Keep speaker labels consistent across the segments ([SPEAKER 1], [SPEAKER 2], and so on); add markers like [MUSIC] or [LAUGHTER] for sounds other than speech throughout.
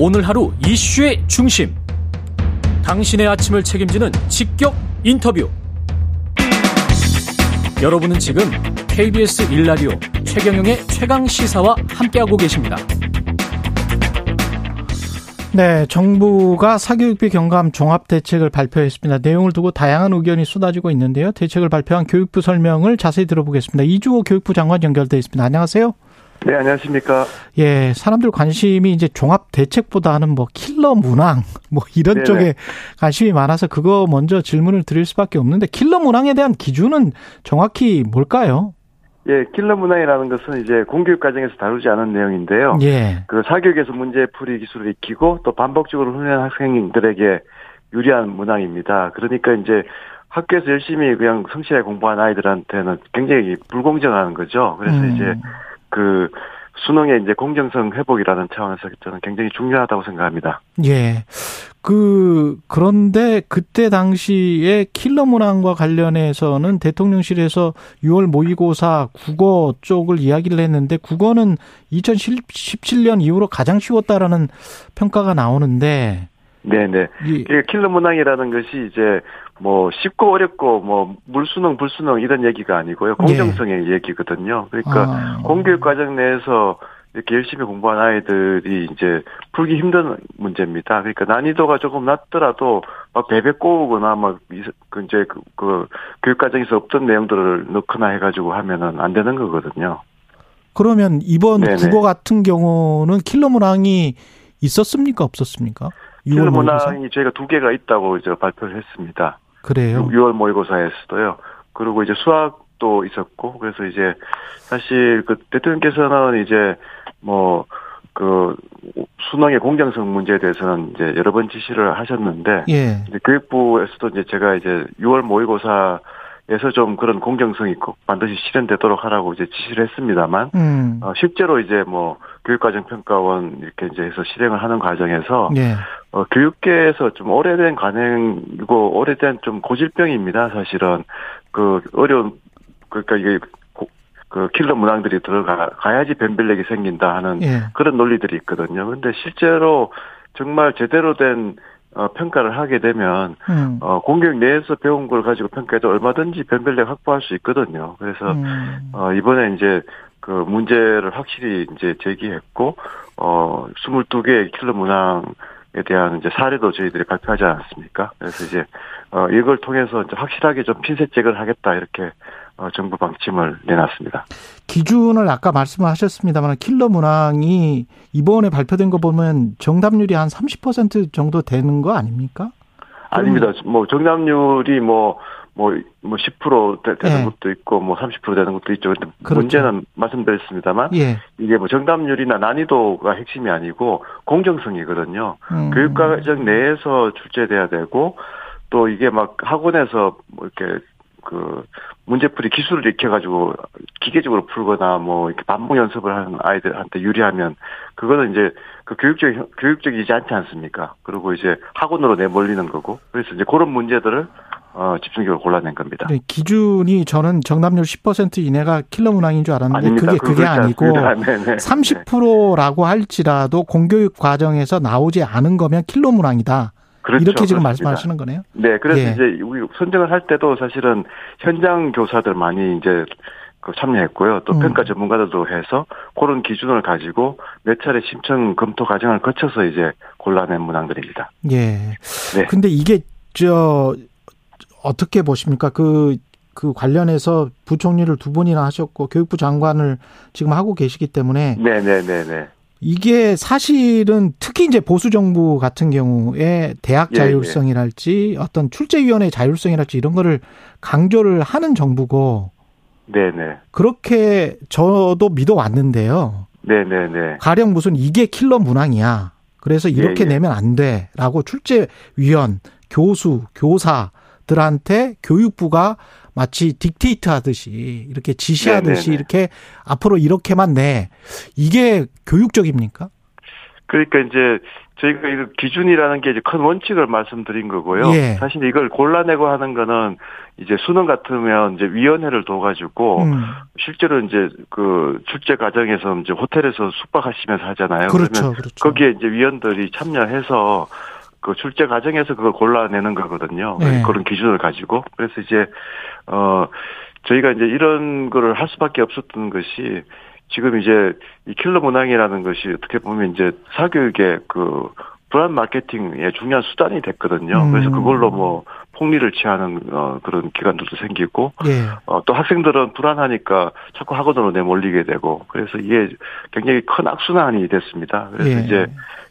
[SPEAKER 1] 오늘 하루 이슈의 중심. 당신의 아침을 책임지는 직격 인터뷰. 여러분은 지금 KBS 일라디오 최경영의 최강 시사와 함께하고 계십니다.
[SPEAKER 2] 네, 정부가 사교육비 경감 종합 대책을 발표했습니다. 내용을 두고 다양한 의견이 쏟아지고 있는데요. 대책을 발표한 교육부 설명을 자세히 들어보겠습니다. 이주호 교육부 장관 연결돼 있습니다. 안녕하세요.
[SPEAKER 3] 네, 안녕하십니까.
[SPEAKER 2] 예, 사람들 관심이 이제 종합 대책보다는 뭐 킬러 문항, 뭐 이런 네네. 쪽에 관심이 많아서 그거 먼저 질문을 드릴 수밖에 없는데 킬러 문항에 대한 기준은 정확히 뭘까요?
[SPEAKER 3] 예, 킬러 문항이라는 것은 이제 공교육 과정에서 다루지 않은 내용인데요. 예. 그 사교육에서 문제 풀이 기술을 익히고 또 반복적으로 훈련 학생들에게 유리한 문항입니다. 그러니까 이제 학교에서 열심히 그냥 성실하게 공부한 아이들한테는 굉장히 불공정한 거죠. 그래서 음. 이제 그 수능의 이제 공정성 회복이라는 차원에서 저는 굉장히 중요하다고 생각합니다.
[SPEAKER 2] 예. 그 그런데 그때 당시에 킬러 문항과 관련해서는 대통령실에서 6월 모의고사 국어 쪽을 이야기를 했는데 국어는 2017년 이후로 가장 쉬웠다라는 평가가 나오는데
[SPEAKER 3] 네네. 이 킬러 문항이라는 것이 이제 뭐 쉽고 어렵고 뭐 물수능 불수능 이런 얘기가 아니고요 공정성의 예. 얘기거든요. 그러니까 아. 공교육 과정 내에서 이렇게 열심히 공부한 아이들이 이제 풀기 힘든 문제입니다. 그러니까 난이도가 조금 낮더라도 막 베베 꼬우거나 막그 이제 그, 그 교육 과정에서 없던 내용들을 넣거나 해가지고 하면은 안 되는 거거든요.
[SPEAKER 2] 그러면 이번 네네. 국어 같은 경우는 킬러 문항이 있었습니까 없었습니까?
[SPEAKER 3] 킬러 문항이 저희가 두 개가 있다고 이제 발표를 했습니다.
[SPEAKER 2] 그래요?
[SPEAKER 3] 6월 모의고사에서도요. 그리고 이제 수학도 있었고 그래서 이제 사실 그 대통령께서는 이제 뭐 그 수능의 공정성 문제에 대해서는 이제 여러 번 지시를 하셨는데 예. 이제 교육부에서도 이제 제가 이제 6월 모의고사 에서 좀 그런 공정성이 있고 반드시 실현되도록 하라고 이제 지시를 했습니다만 음. 어, 실제로 이제 뭐 교육과정 평가원 이렇게 이제 해서 실행을 하는 과정에서 예. 어, 교육계에서 좀 오래된 관행이고 오래된 좀 고질병입니다 사실은 그 어려운 그러니까 이게 그 킬러 문항들이 들어가 가야지 변별력이 생긴다 하는 예. 그런 논리들이 있거든요. 근데 실제로 정말 제대로 된 어, 평가를 하게 되면 음. 어, 공교육 내에서 배운 걸 가지고 평가해도 얼마든지 변별력 확보할 수 있거든요. 그래서 음. 어, 이번에 이제 그 문제를 확실히 이제 제기했고 어 22개의 킬러 문항에 대한 이제 사례도 저희들이 발표하지 않았습니까? 그래서 이제 어 이걸 통해서 이제 확실하게 좀 핀셋잭을 하겠다 이렇게 어, 정부 방침을 내놨습니다.
[SPEAKER 2] 기준을 아까 말씀하셨습니다만 킬러 문항이 이번에 발표된 거 보면 정답률이 한 30% 정도 되는 거 아닙니까?
[SPEAKER 3] 아닙니다. 뭐 정답률이 뭐 뭐, 뭐 10% 되는 예. 것도 있고, 뭐 30% 되는 것도 있죠. 근데 그렇죠. 문제는 말씀드렸습니다만, 예. 이게 뭐 정답률이나 난이도가 핵심이 아니고, 공정성이거든요. 음. 교육과정 내에서 출제돼야 되고, 또 이게 막 학원에서 뭐 이렇게 그 문제풀이 기술을 익혀가지고 기계적으로 풀거나 뭐 이렇게 반복 연습을 하는 아이들한테 유리하면 그거는 이제 그 교육적 교육적이지 않지 않습니까? 그리고 이제 학원으로 내몰리는 거고 그래서 이제 그런 문제들을 어, 집중적으로 골라낸 겁니다.
[SPEAKER 2] 네, 기준이 저는 정답률 10% 이내가 킬러 문항인 줄 알았는데 아닙니다. 그게 그게 아니고 30%라고 할지라도 공교육 과정에서 나오지 않은 거면 킬러 문항이다. 그렇죠. 이렇게 지금 그렇습니다. 말씀하시는 거네요.
[SPEAKER 3] 네, 그래서 예. 이제 우리 선정을 할 때도 사실은 현장 교사들 많이 이제 그 참여했고요. 또 음. 평가 전문가들도 해서 그런 기준을 가지고 몇 차례 심청 검토 과정을 거쳐서 이제 골라낸 문항들입니다.
[SPEAKER 2] 예. 네. 근데 이게 저 어떻게 보십니까? 그, 그 관련해서 부총리를 두 번이나 하셨고 교육부 장관을 지금 하고 계시기 때문에
[SPEAKER 3] 네네네네.
[SPEAKER 2] 이게 사실은 특히 이제 보수 정부 같은 경우에 대학 예, 자율성이랄지 예, 예. 어떤 출제위원회 자율성이랄지 이런 거를 강조를 하는 정부고
[SPEAKER 3] 네네.
[SPEAKER 2] 그렇게 저도 믿어 왔는데요.
[SPEAKER 3] 네네네.
[SPEAKER 2] 가령 무슨 이게 킬러 문항이야. 그래서 이렇게 예, 예. 내면 안 돼라고 출제위원, 교수, 교사 들한테 교육부가 마치 딕테이트 하듯이 이렇게 지시하듯이 네네네. 이렇게 앞으로 이렇게만 내 이게 교육적입니까?
[SPEAKER 3] 그러니까 이제 저희가 이거 기준이라는 게 이제 큰 원칙을 말씀드린 거고요.
[SPEAKER 2] 예.
[SPEAKER 3] 사실 이걸 골라내고 하는 거는 이제 수능 같으면 이제 위원회를 둬가지고 음. 실제로 이제 그 출제 과정에서 이제 호텔에서 숙박하시면서 하잖아요.
[SPEAKER 2] 그렇죠, 그렇죠.
[SPEAKER 3] 거기에 이제 위원들이 참여해서 그 출제 과정에서 그걸 골라내는 거거든요. 네. 그런 기준을 가지고 그래서 이제 어 저희가 이제 이런 거를 할 수밖에 없었던 것이 지금 이제 이 킬러 문항이라는 것이 어떻게 보면 이제 사교육의 그 브랜드 마케팅의 중요한 수단이 됐거든요. 음. 그래서 그걸로 뭐 폭리를 취하는 어, 그런 기관들도 생기고 예. 어, 또 학생들은 불안하니까 자꾸 학원으로 내몰리게 되고 그래서 이게 굉장히 큰 악순환이 됐습니다. 그래서 예. 이제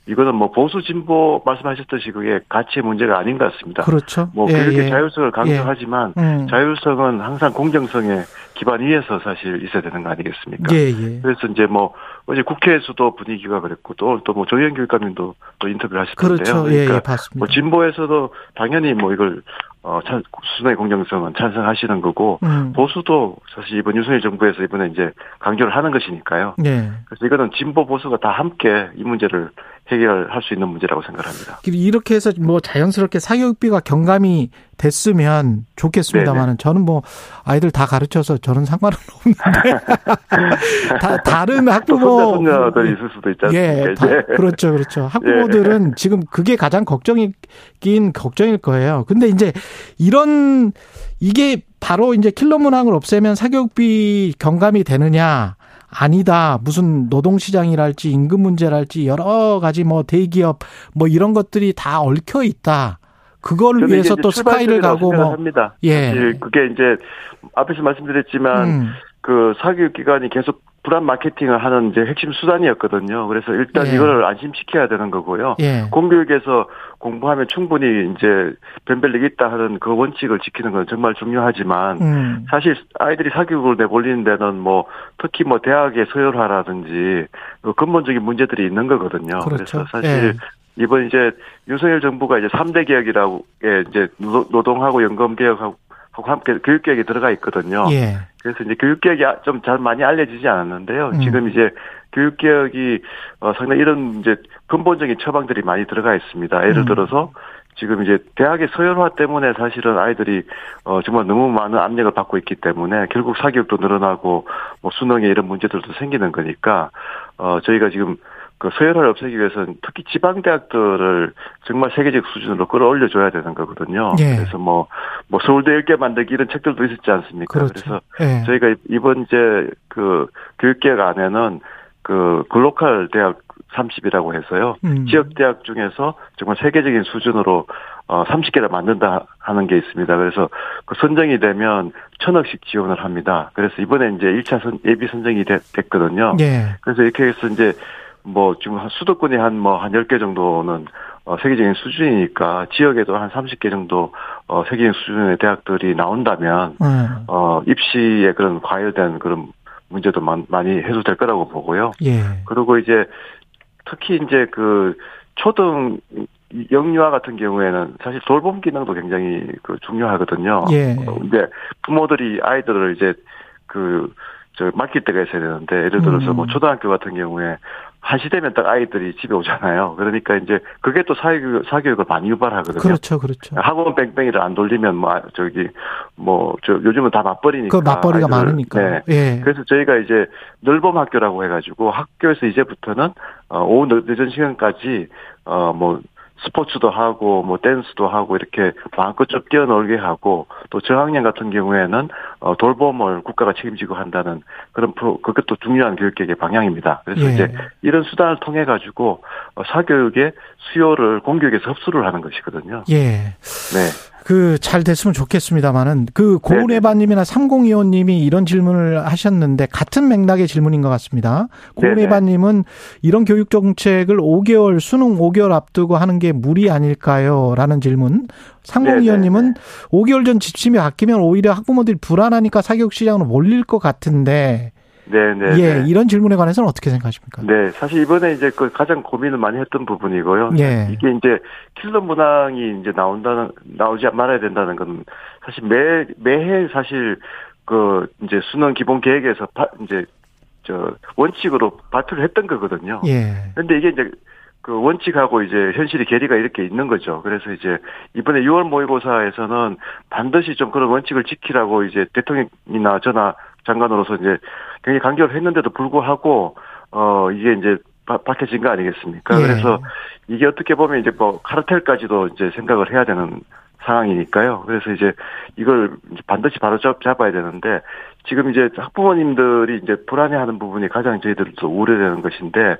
[SPEAKER 3] 이거는 뭐 보수 진보 말씀하셨듯이 그게 가치의 문제가 아닌 것 같습니다.
[SPEAKER 2] 그렇죠.
[SPEAKER 3] 뭐 예, 그렇게 예. 자율성을 강조하지만 예. 음. 자율성은 항상 공정성에 기반 위에서 사실 있어야 되는 거 아니겠습니까?
[SPEAKER 2] 예, 예.
[SPEAKER 3] 그래서 이제 뭐 어제 국회에서도 분위기가 그랬고 또 또 뭐 조희연 교육감님도 또 인터뷰를 하셨던데요.
[SPEAKER 2] 그렇죠. 예, 그러니까 예, 봤습니다.
[SPEAKER 3] 뭐 진보에서도 당연히 뭐 이걸 어, 찬, 수능의 공정성은 찬성하시는 거고, 음. 보수도 사실 이번 윤석열 정부에서 이번에 이제 강조를 하는 것이니까요.
[SPEAKER 2] 네.
[SPEAKER 3] 그래서 이거는 진보 보수가 다 함께 이 문제를 해결할 수 있는 문제라고 생각합니다.
[SPEAKER 2] 이렇게 해서 뭐 자연스럽게 사교육비가 경감이 됐으면 좋겠습니다만은 저는 뭐 아이들 다 가르쳐서 저는 상관은 없는데 [LAUGHS] 다 다른 학부모
[SPEAKER 3] 손자들 있을 수도 않습니까?
[SPEAKER 2] 예, 다, 그렇죠, 그렇죠. 학부모들은 예. 지금 그게 가장 걱정이긴 걱정일 거예요. 근데 이제 이런 이게 바로 이제 킬러 문항을 없애면 사교육비 경감이 되느냐? 아니다. 무슨 노동시장이랄지 임금 문제랄지 여러 가지 뭐 대기업 뭐 이런 것들이 다 얽혀 있다. 그걸 위해서 또 스카이를 가고 뭐
[SPEAKER 3] 합니다. 예. 그게 이제 앞에서 말씀드렸지만 음. 그 사교육 기관이 계속 불안 마케팅을 하는 이제 핵심 수단이었거든요. 그래서 일단 예. 이걸 안심시켜야 되는 거고요. 예. 공교육에서 공부하면 충분히 이제 변별력이 있다 하는 그 원칙을 지키는 건 정말 중요하지만 음. 사실 아이들이 사교육을 내몰리는 데는 뭐 특히 뭐 대학의 서열화라든지 그 근본적인 문제들이 있는 거거든요.
[SPEAKER 2] 그렇죠.
[SPEAKER 3] 그래서 사실 예. 이번 이제 윤석열 정부가 이제 3대 개혁이라고 이제 노동하고 연금 개혁하고 함께 교육개혁에 들어가 있거든요.
[SPEAKER 2] 예.
[SPEAKER 3] 그래서 이제 교육개혁이 좀 잘 많이 알려지지 않았는데요. 음. 지금 이제 교육개혁이 어, 상당히 이런 이제 근본적인 처방들이 많이 들어가 있습니다. 예를 음. 들어서 지금 이제 대학의 서열화 때문에 사실은 아이들이 어 정말 너무 많은 압력을 받고 있기 때문에 결국 사교육도 늘어나고 뭐 수능에 이런 문제들도 생기는 거니까 어 저희가 지금 그 서열화를 없애기 위해서는 특히 지방 대학들을 정말 세계적 수준으로 끌어올려 줘야 되는 거거든요.
[SPEAKER 2] 예.
[SPEAKER 3] 그래서 뭐, 뭐 서울대 10개 만들기 이런 책들도 있었지 않습니까?
[SPEAKER 2] 그렇죠.
[SPEAKER 3] 그래서
[SPEAKER 2] 예.
[SPEAKER 3] 저희가 이번 이제 그 교육계획 안에는 그 글로컬 대학 30이라고 해서요. 음. 지역 대학 중에서 정말 세계적인 수준으로 어 30개를 만든다 하는 게 있습니다. 그래서 그 선정이 되면 천억씩 지원을 합니다. 그래서 이번에 이제 1차 선, 예비 선정이 됐, 거든요
[SPEAKER 2] 예.
[SPEAKER 3] 그래서 이렇게 해서 이제 뭐 지금 한 수도권이 한 뭐한 10개 정도는 어 세계적인 수준이니까 지역에도 한 30개 정도 어 세계적인 수준의 대학들이 나온다면
[SPEAKER 2] 음.
[SPEAKER 3] 어 입시에 그런 과열된 그런 문제도 많이 해소될 거라고 보고요.
[SPEAKER 2] 예.
[SPEAKER 3] 그리고 이제 특히 이제 그 초등 영유아 같은 경우에는 사실 돌봄 기능도 굉장히 그 중요하거든요.
[SPEAKER 2] 예.
[SPEAKER 3] 어, 이제 부모들이 아이들을 이제 그 저 맡길 때가 있어야 되는데 예를 들어서 뭐 음. 뭐 초등학교 같은 경우에 한시 되면 딱 아이들이 집에 오잖아요. 그러니까 이제 그게 또 사교육, 사교육을 많이 유발하거든요.
[SPEAKER 2] 그렇죠, 그렇죠.
[SPEAKER 3] 학원 뺑뺑이를 안 돌리면 뭐, 저기, 뭐, 저, 요즘은 다 맞벌이니까.
[SPEAKER 2] 그 맞벌이가 아이들을, 많으니까.
[SPEAKER 3] 네.
[SPEAKER 2] 예.
[SPEAKER 3] 그래서 저희가 이제 늘봄 학교라고 해가지고 학교에서 이제부터는, 어, 오후 늦은 시간까지, 어, 뭐, 스포츠도 하고 뭐 댄스도 하고 이렇게 마음껏 좀 뛰어놀게 하고 또 저학년 같은 경우에는 어 돌봄을 국가가 책임지고 한다는 그런 프로 그것도 중요한 교육계획의 방향입니다. 그래서 예. 이제 이런 수단을 통해 가지고 어, 사교육의 수요를 공교육에서 흡수를 하는 것이거든요.
[SPEAKER 2] 예.
[SPEAKER 3] 네.
[SPEAKER 2] 그 잘 됐으면 좋겠습니다만은 그 고은혜바님이나 삼공이호님이 이런 질문을 하셨는데 같은 맥락의 질문인 것 같습니다. 고은혜바님은 이런 교육 정책을 5개월 수능 5개월 앞두고 하는 게 무리 아닐까요?라는 질문. 상공위원님은 5개월 전 지침이 바뀌면 오히려 학부모들이 불안하니까 사교육 시장으로 몰릴 것 같은데
[SPEAKER 3] 네 네.
[SPEAKER 2] 예, 이런 질문에 관해서는 어떻게 생각하십니까?
[SPEAKER 3] 네, 사실 이번에 이제 그 가장 고민을 많이 했던 부분이고요.
[SPEAKER 2] 예.
[SPEAKER 3] 이게 이제 킬러 문항이 이제 나온다는 나오지 말아야 된다는 건 사실 매 매해 사실 그 이제 수능 기본 계획에서 바, 이제 저 원칙으로 발표를 했던 거거든요.
[SPEAKER 2] 예.
[SPEAKER 3] 근데 이게 이제 그 원칙하고 이제 현실이 괴리가 이렇게 있는 거죠. 그래서 이제 이번에 6월 모의고사에서는 반드시 좀 그런 원칙을 지키라고 이제 대통령이나 저나 장관으로서 이제 굉장히 강조를 했는데도 불구하고 어 이게 이제 밝혀진 거 아니겠습니까? 예. 그래서 이게 어떻게 보면 이제 뭐 카르텔까지도 이제 생각을 해야 되는 상황이니까요. 그래서 이제 이걸 반드시 바로 잡아야 되는데 지금 이제 학부모님들이 이제 불안해하는 부분이 가장 저희들도 우려되는 것인데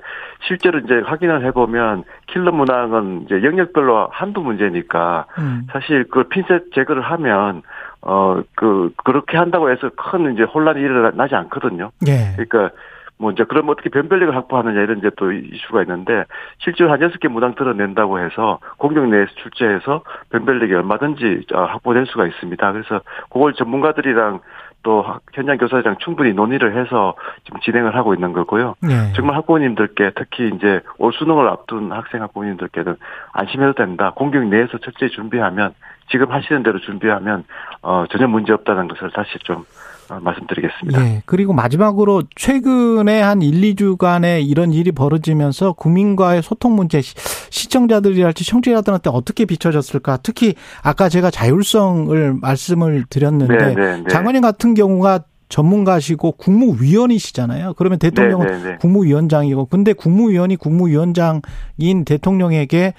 [SPEAKER 3] 실제로 이제 확인을 해보면 킬러 문항은 이제 영역별로 한두 문제니까 음. 사실 그 핀셋 제거를 하면 어 그 그렇게 한다고 해서 큰 이제 혼란이 일어나지 않거든요. 예. 그러니까 뭐 이제 그럼 어떻게 변별력을 확보하느냐 이런 이제 또 이슈가 있는데 실제로 한 여섯 개 무당 드러낸다고 해서 공격 내에서 출제해서 변별력이 얼마든지 어, 확보될 수가 있습니다. 그래서 그걸 전문가들이랑 또 현장 교사장 충분히 논의를 해서 지금 진행을 하고 있는 거고요. 네. 정말 학부모님들께 특히 이제 올 수능을 앞둔 학생 학부모님들께는 안심해도 된다. 공격 내에서 철저히 준비하면 지금 하시는 대로 준비하면 어 전혀 문제 없다는 것을 다시 좀 어, 말씀드리겠습니다.
[SPEAKER 2] 네. 그리고 마지막으로 최근에 한 1, 2주간에 이런 일이 벌어지면서 국민과의 소통 문제 시청자들이랄지 청취자들한테 어떻게 비춰졌을까? 특히 아까 제가 자율성을 말씀을 드렸는데 네, 네, 네. 장관님 같은 경우가 전문가시고 국무위원이시잖아요. 그러면 대통령은 네네네. 네. 국무위원장이고 근데 국무위원이 국무위원장인 대통령에게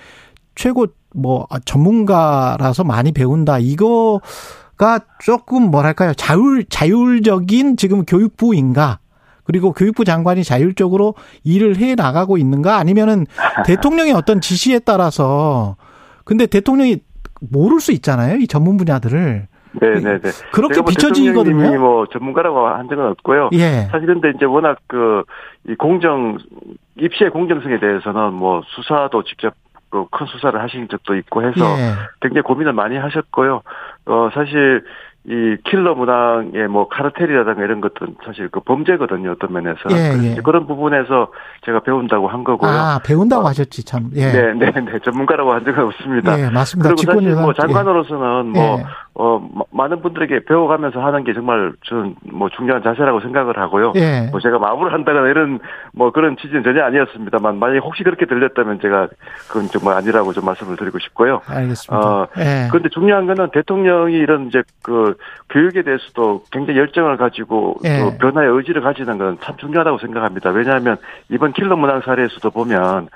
[SPEAKER 2] 최고 뭐 전문가라서 많이 배운다. 이거 가 조금 뭐랄까요 자율 자율적인 지금 교육부인가 그리고 교육부 장관이 자율적으로 일을 해 나가고 있는가 아니면은 대통령의 어떤 지시에 따라서 근데 대통령이 모를 수 있잖아요 이 전문 분야들을
[SPEAKER 3] 네네네.
[SPEAKER 2] 그렇게 뭐 비춰지거든요.
[SPEAKER 3] 뭐 전문가라고 한 적은 없고요. 예. 사실 근데 이제 워낙 그 이 공정 입시의 공정성에 대해서는 뭐 수사도 직접 그 큰 수사를 하신 적도 있고 해서 예. 굉장히 고민을 많이 하셨고요. 어 사실 이 킬러 문항의 뭐 카르텔이라든가 이런 것들은 사실 그 범죄거든요 어떤 면에서 예, 예. 그런 부분에서 제가 배운다고 한 거고요.
[SPEAKER 2] 아 배운다고 어, 하셨지 참.
[SPEAKER 3] 예. 네, 네, 네 전문가라고 한 적은 없습니다.
[SPEAKER 2] 예, 맞습니다.
[SPEAKER 3] 그리고 사실 뭐 장관으로서는 뭐 예. 어, 많은 분들에게 배워가면서 하는 게 정말 저는 뭐 중요한 자세라고 생각을 하고요. 예. 뭐 제가 마음을 한다거나 이런 뭐 그런 취지는 전혀 아니었습니다만 만약에 혹시 그렇게 들렸다면 제가 그건 정말 아니라고 좀 말씀을 드리고 싶고요.
[SPEAKER 2] 알겠습니다. 어,
[SPEAKER 3] 예. 그런데 중요한 거는 대통령이 이런 이제 그 교육에 대해서도 굉장히 열정을 가지고 예. 또 변화의 의지를 가지는 건 참 중요하다고 생각합니다. 왜냐하면 이번 킬러 문항 사례에서도 보면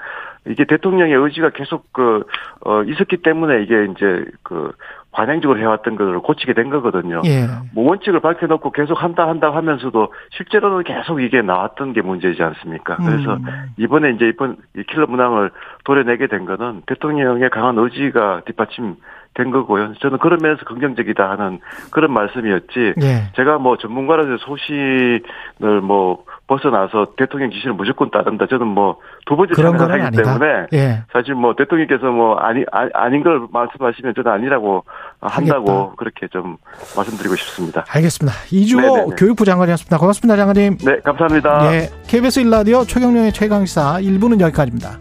[SPEAKER 3] 이게 대통령의 의지가 계속 그, 어, 있었기 때문에 이게 이제 그, 관행적으로 해왔던 것을 고치게 된 거거든요. 예. 뭐 원칙을 밝혀놓고 계속 한다 한다 하면서도 실제로는 계속 이게 나왔던 게 문제지 않습니까? 그래서 음. 이번에 이제 이번 이 킬러 문항을 도려내게 된 거는 대통령의 강한 의지가 뒷받침 된 거고요. 저는 그런 면에서 긍정적이다 하는 그런 말씀이었지. 예. 제가 뭐 전문가로서 소신을 뭐 벗어나서 대통령 지시를 무조건 따른다. 저는 뭐 두 번째
[SPEAKER 2] 생각하기
[SPEAKER 3] 때문에 예. 사실 뭐 대통령께서 뭐 아니 아, 닌걸 말씀하시면 저는 아니라고 한다고 하겠다. 그렇게 좀 말씀드리고 싶습니다.
[SPEAKER 2] 알겠습니다. 이주호 교육부 장관이었습니다. 고맙습니다, 장관님.
[SPEAKER 3] 네, 감사합니다.
[SPEAKER 2] 예, KBS 일라디오 최경령의 최강시사 1부는 여기까지입니다.